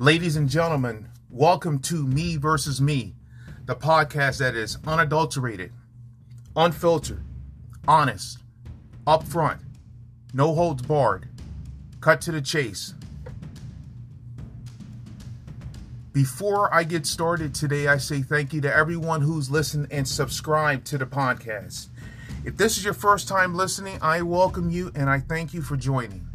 Ladies and gentlemen, welcome to Me versus Me, the podcast that is unadulterated, unfiltered, honest, upfront, no holds barred, cut to the chase. Before I get started today, I say thank you to everyone who's listened and subscribed to the podcast. If this is your first time listening, I welcome you and I thank you for joining.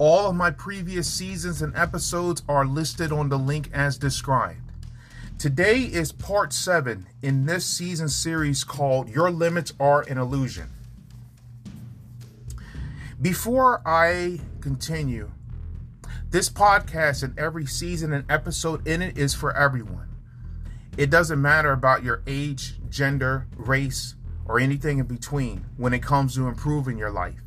All of my previous seasons and episodes are listed on the link as described. Today is part seven in this season series called Your Limits Are an Illusion. Before I continue, this podcast and every season and episode in it is for everyone. It doesn't matter about your age, gender, race, or anything in between when it comes to improving your life.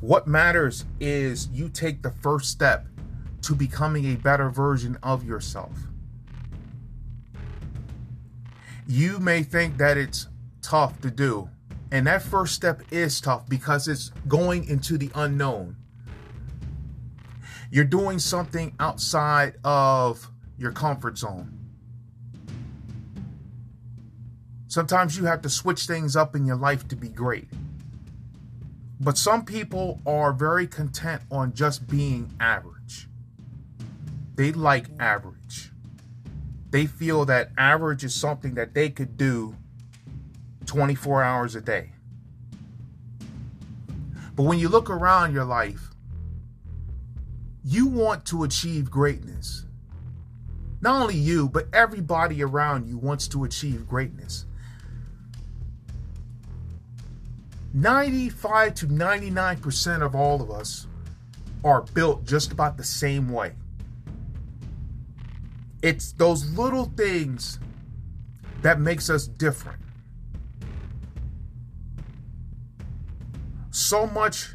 What matters is you take the first step to becoming a better version of yourself. You may think that it's tough to do, and that first step is tough because it's going into the unknown. You're doing something outside of your comfort zone. Sometimes you have to switch things up in your life to be great. But some people are very content on just being average. They like average. They feel that average is something that they could do 24 hours a day. But when you look around your life, you want to achieve greatness. Not only you, but everybody around you wants to achieve greatness. 95 to 99% of all of us are built just about the same way. It's those little things that makes us different. So much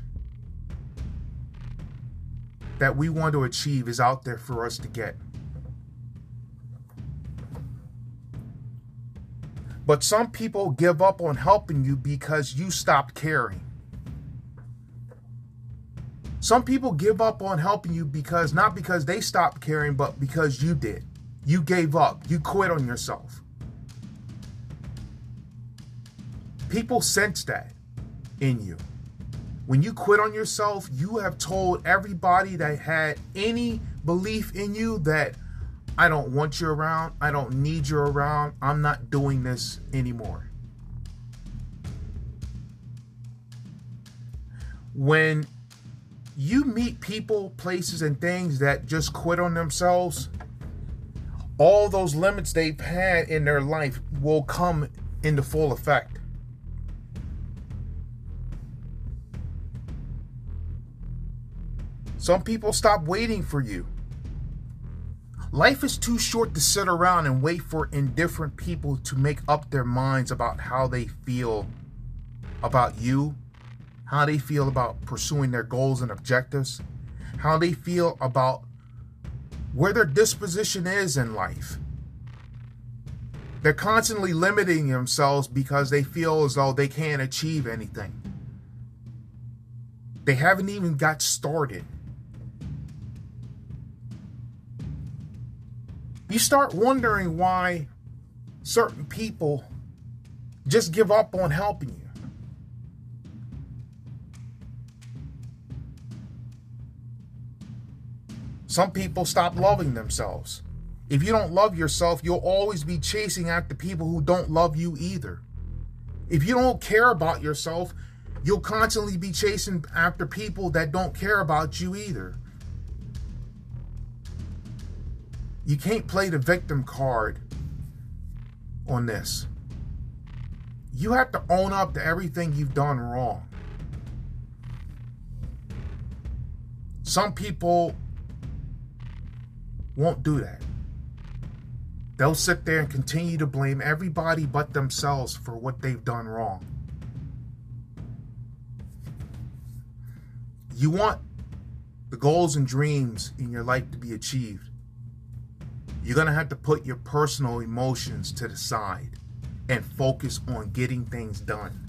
that we want to achieve is out there for us to get. But some people give up on helping you because you stopped caring. Some people give up on helping you because not because they stopped caring, but because you did. You gave up. You quit on yourself. People sense that in you. When you quit on yourself, you have told everybody that had any belief in you that I don't want you around. I don't need you around. I'm not doing this anymore. When you meet people, places, and things that just quit on themselves, all those limits they've had in their life will come into full effect. Some people stop waiting for you. Life is too short to sit around and wait for indifferent people to make up their minds about how they feel about you, how they feel about pursuing their goals and objectives, how they feel about where their disposition is in life. They're constantly limiting themselves because they feel as though they can't achieve anything. They haven't even got started. You start wondering why certain people just give up on helping you. Some people stop loving themselves. If you don't love yourself, you'll always be chasing after people who don't love you either. If you don't care about yourself, you'll constantly be chasing after people that don't care about you either. You can't play the victim card on this. You have to own up to everything you've done wrong. Some people won't do that. They'll sit there and continue to blame everybody but themselves for what they've done wrong. You want the goals and dreams in your life to be achieved you're going to have to put your personal emotions to the side and focus on getting things done.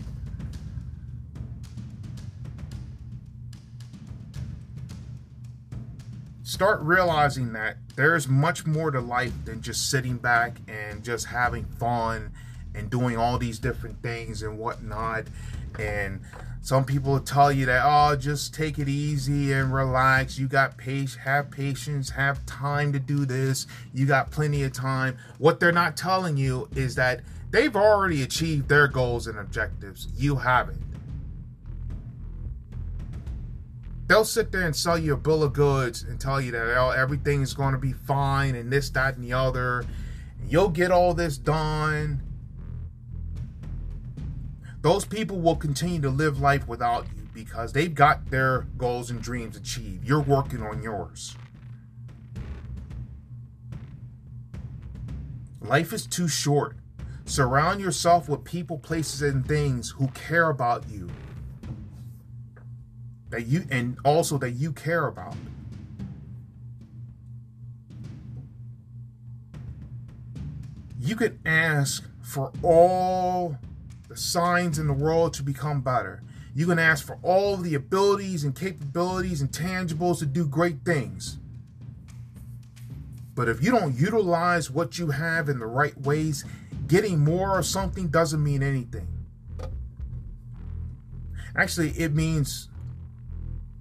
start realizing that there's much more to life than just sitting back and just having fun and doing all these different things and whatnot. And some people tell you that, oh, just take it easy and relax. You got patience, have patience, have time to do this. You got plenty of time. What they're not telling you is that they've already achieved their goals and objectives. You haven't. They'll sit there and sell you a bill of goods and tell you that oh, everything's going to be fine and this, that, and the other. You'll get all this done those people will continue to live life without you because they've got their goals and dreams achieved. You're working on yours. Life is too short. Surround yourself with people, places, and things who care about you. That you and also that you care about. You can ask for all the signs in the world to become better. You can ask for all the abilities and capabilities and tangibles to do great things. But if you don't utilize what you have in the right ways, getting more or something doesn't mean anything. Actually, it means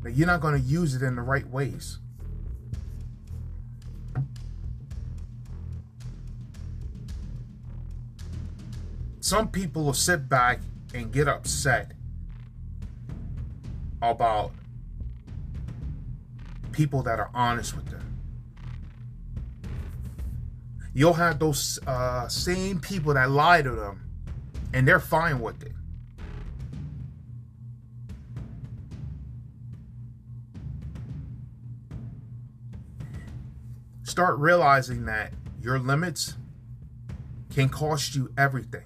that you're not going to use it in the right ways. Some people will sit back and get upset about people that are honest with them. You'll have those uh, same people that lie to them, and they're fine with it. Start realizing that your limits can cost you everything.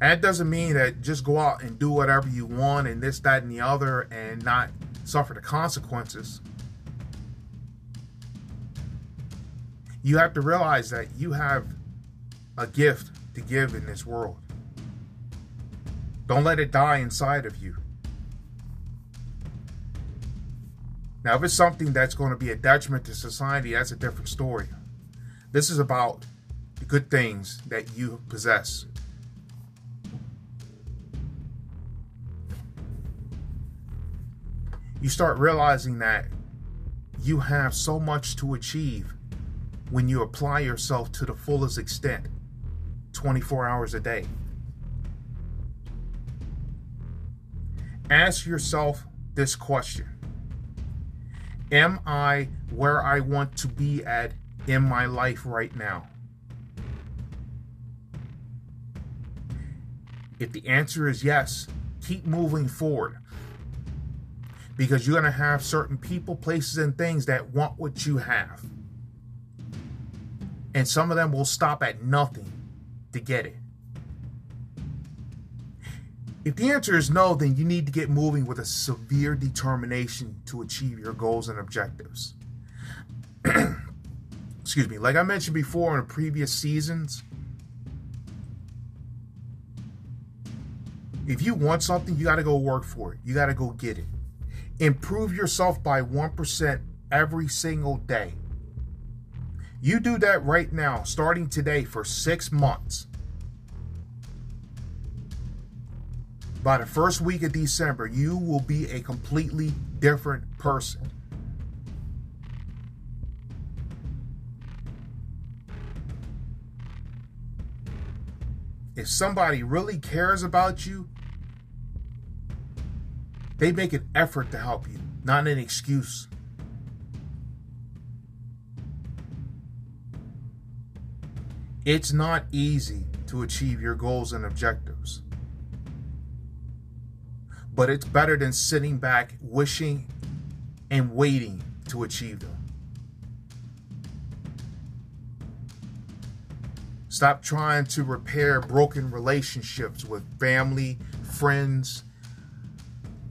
And that doesn't mean that just go out and do whatever you want and this, that, and the other and not suffer the consequences. You have to realize that you have a gift to give in this world. Don't let it die inside of you. Now, if it's something that's going to be a detriment to society, that's a different story. This is about the good things that you possess. You start realizing that you have so much to achieve when you apply yourself to the fullest extent 24 hours a day. Ask yourself this question Am I where I want to be at in my life right now? If the answer is yes, keep moving forward because you're going to have certain people, places, and things that want what you have. And some of them will stop at nothing to get it. If the answer is no, then you need to get moving with a severe determination to achieve your goals and objectives. Excuse me. Like I mentioned before in previous seasons, if you want something, you got to go work for it. You got to go get it. Improve yourself by 1% every single day. You do that right now, starting today for six months. By the first week of December, you will be a completely different person. If somebody really cares about you, they make an effort to help you, not an excuse. It's not easy to achieve your goals and objectives. But it's better than sitting back, wishing, and waiting to achieve them. Stop trying to repair broken relationships with family, friends,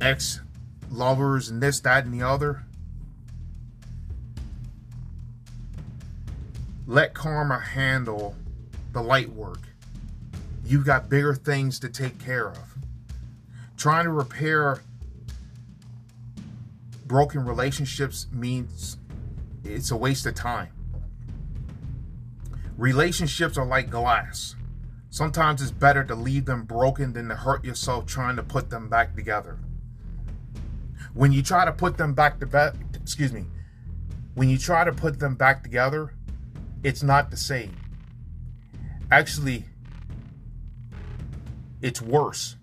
ex lovers and this, that, and the other. Let karma handle the light work. You've got bigger things to take care of. Trying to repair broken relationships means it's a waste of time. Relationships are like glass. Sometimes it's better to leave them broken than to hurt yourself trying to put them back together. When you try to put them back to back, excuse me, when you try to put them back together, it's not the same. Actually, it's worse.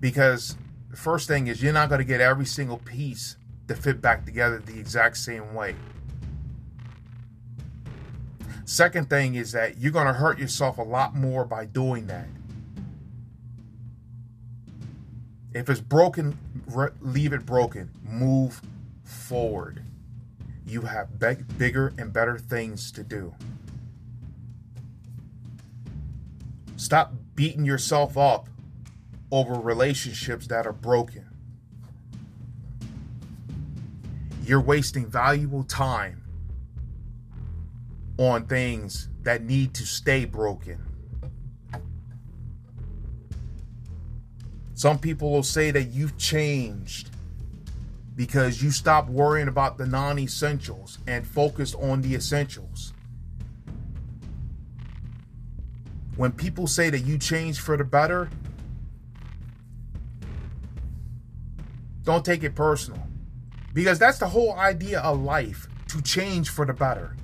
Because the first thing is you're not going to get every single piece to fit back together the exact same way. Second thing is that you're going to hurt yourself a lot more by doing that. If it's broken, leave it broken. Move forward. You have bigger and better things to do. Stop beating yourself up over relationships that are broken. You're wasting valuable time on things that need to stay broken. Some people will say that you've changed because you stopped worrying about the non essentials and focused on the essentials. When people say that you changed for the better, don't take it personal. Because that's the whole idea of life to change for the better.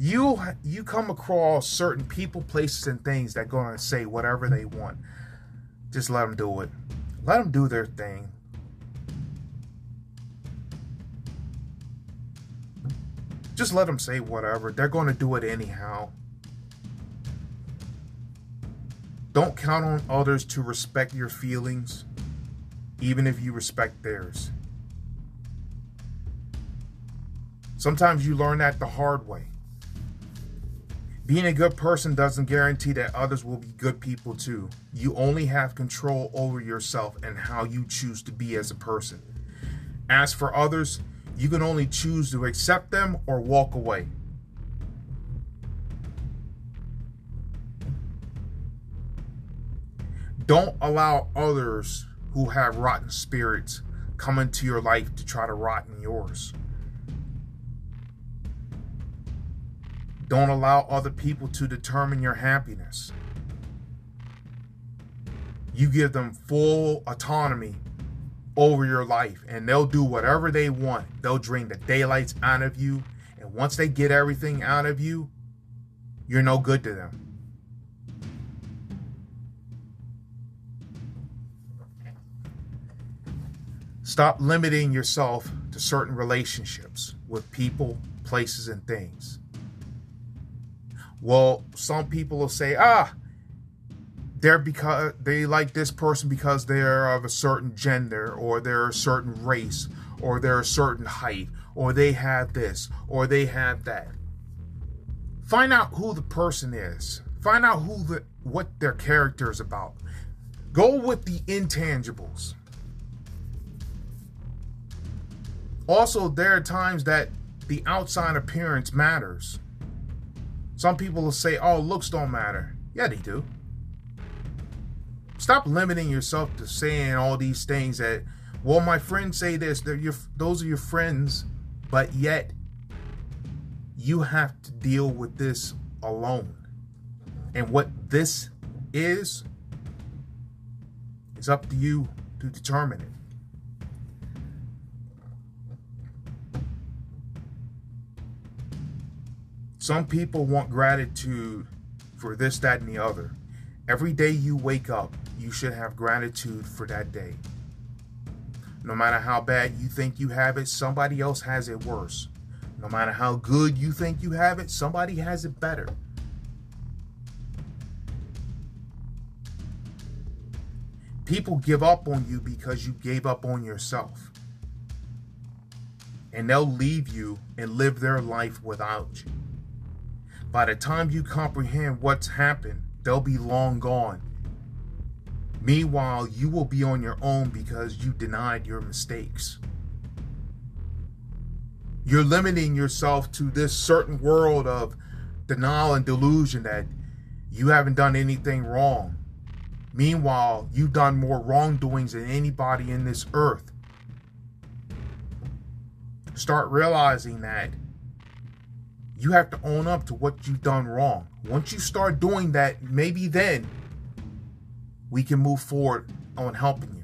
You you come across certain people, places, and things that to say whatever they want. Just let them do it. Let them do their thing. Just let them say whatever. They're going to do it anyhow. Don't count on others to respect your feelings, even if you respect theirs. Sometimes you learn that the hard way. Being a good person doesn't guarantee that others will be good people too. You only have control over yourself and how you choose to be as a person. As for others, you can only choose to accept them or walk away. Don't allow others who have rotten spirits come into your life to try to rotten yours. Don't allow other people to determine your happiness. You give them full autonomy over your life, and they'll do whatever they want. They'll drain the daylights out of you, and once they get everything out of you, you're no good to them. Stop limiting yourself to certain relationships with people, places, and things. Well, some people will say, ah, they're because they like this person because they're of a certain gender or they're a certain race or they're a certain height or they have this or they have that. Find out who the person is. Find out who the what their character is about. Go with the intangibles. Also, there are times that the outside appearance matters. Some people will say, oh, looks don't matter. Yeah, they do. Stop limiting yourself to saying all these things that, well, my friends say this, they're your, those are your friends, but yet you have to deal with this alone. And what this is, is up to you to determine it. Some people want gratitude for this, that, and the other. Every day you wake up, you should have gratitude for that day. No matter how bad you think you have it, somebody else has it worse. No matter how good you think you have it, somebody has it better. People give up on you because you gave up on yourself. And they'll leave you and live their life without you. By the time you comprehend what's happened, they'll be long gone. Meanwhile, you will be on your own because you denied your mistakes. You're limiting yourself to this certain world of denial and delusion that you haven't done anything wrong. Meanwhile, you've done more wrongdoings than anybody in this earth. Start realizing that you have to own up to what you've done wrong. Once you start doing that, maybe then we can move forward on helping you.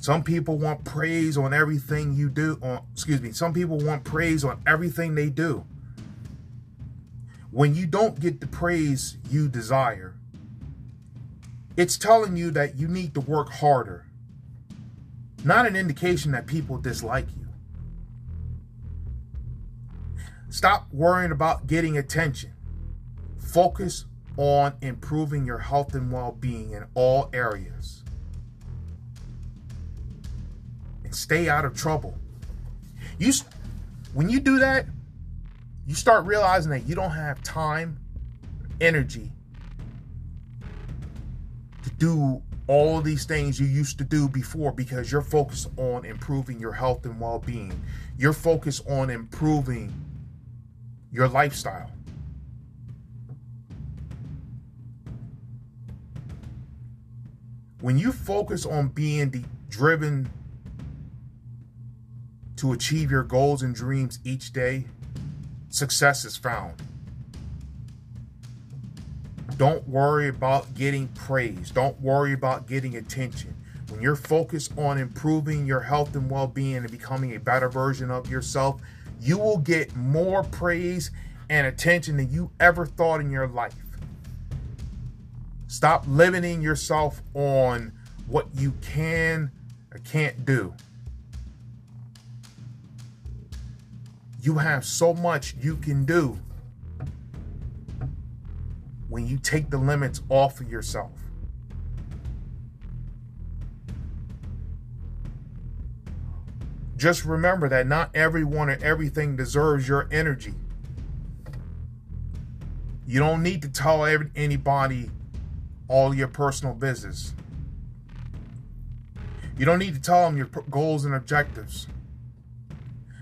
Some people want praise on everything you do. On, excuse me. Some people want praise on everything they do. When you don't get the praise you desire, it's telling you that you need to work harder. Not an indication that people dislike you. Stop worrying about getting attention. Focus on improving your health and well being in all areas. And stay out of trouble. You, when you do that, you start realizing that you don't have time, energy to do all these things you used to do before because you're focused on improving your health and well being. You're focused on improving your lifestyle. When you focus on being driven to achieve your goals and dreams each day, success is found. Don't worry about getting praise. Don't worry about getting attention. When you're focused on improving your health and well being and becoming a better version of yourself, you will get more praise and attention than you ever thought in your life. Stop limiting yourself on what you can or can't do. You have so much you can do when you take the limits off of yourself. Just remember that not everyone or everything deserves your energy. You don't need to tell anybody all your personal business. You don't need to tell them your goals and objectives.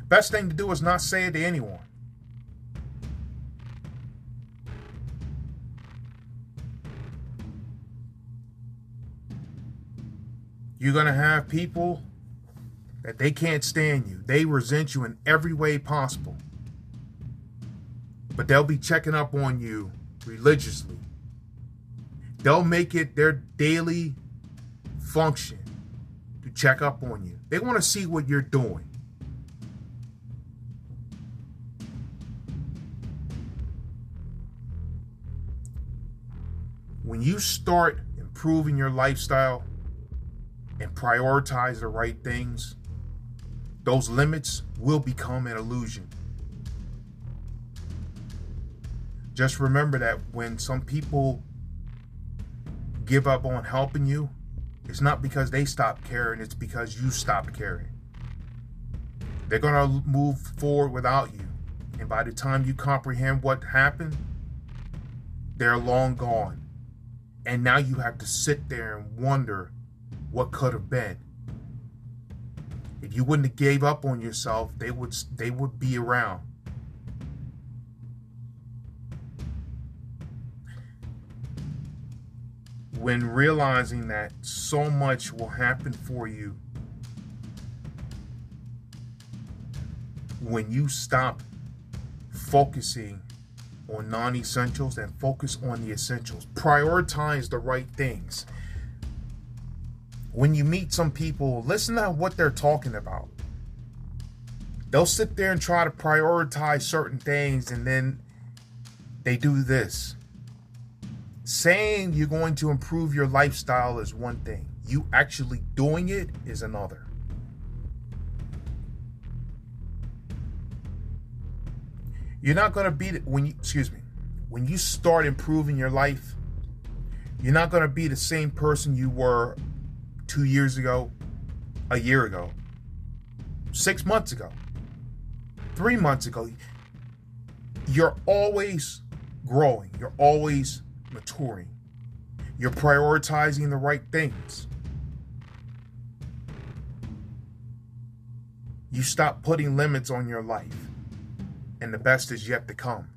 Best thing to do is not say it to anyone. You're going to have people that they can't stand you. They resent you in every way possible but they'll be checking up on you religiously. They'll make it their daily function to check up on you. They want to see what you're doing. When you start improving your lifestyle and prioritize the right things, those limits will become an illusion. Just remember that when some people give up on helping you, it's not because they stop caring, it's because you stop caring. They're going to move forward without you. And by the time you comprehend what happened, they're long gone. And now you have to sit there and wonder what could have been. If you wouldn't have gave up on yourself, they would they would be around. when realizing that so much will happen for you when you stop focusing on non essentials and focus on the essentials. Prioritize the right things. When you meet some people, listen to what they're talking about. They'll sit there and try to prioritize certain things and then they do this saying you're going to improve your lifestyle is one thing, you actually doing it is another. You're not going to be when you excuse me, when you start improving your life, you're not going to be the same person you were 2 years ago, a year ago, 6 months ago, 3 months ago. You're always growing. You're always maturing. You're prioritizing the right things. You stop putting limits on your life, and the best is yet to come.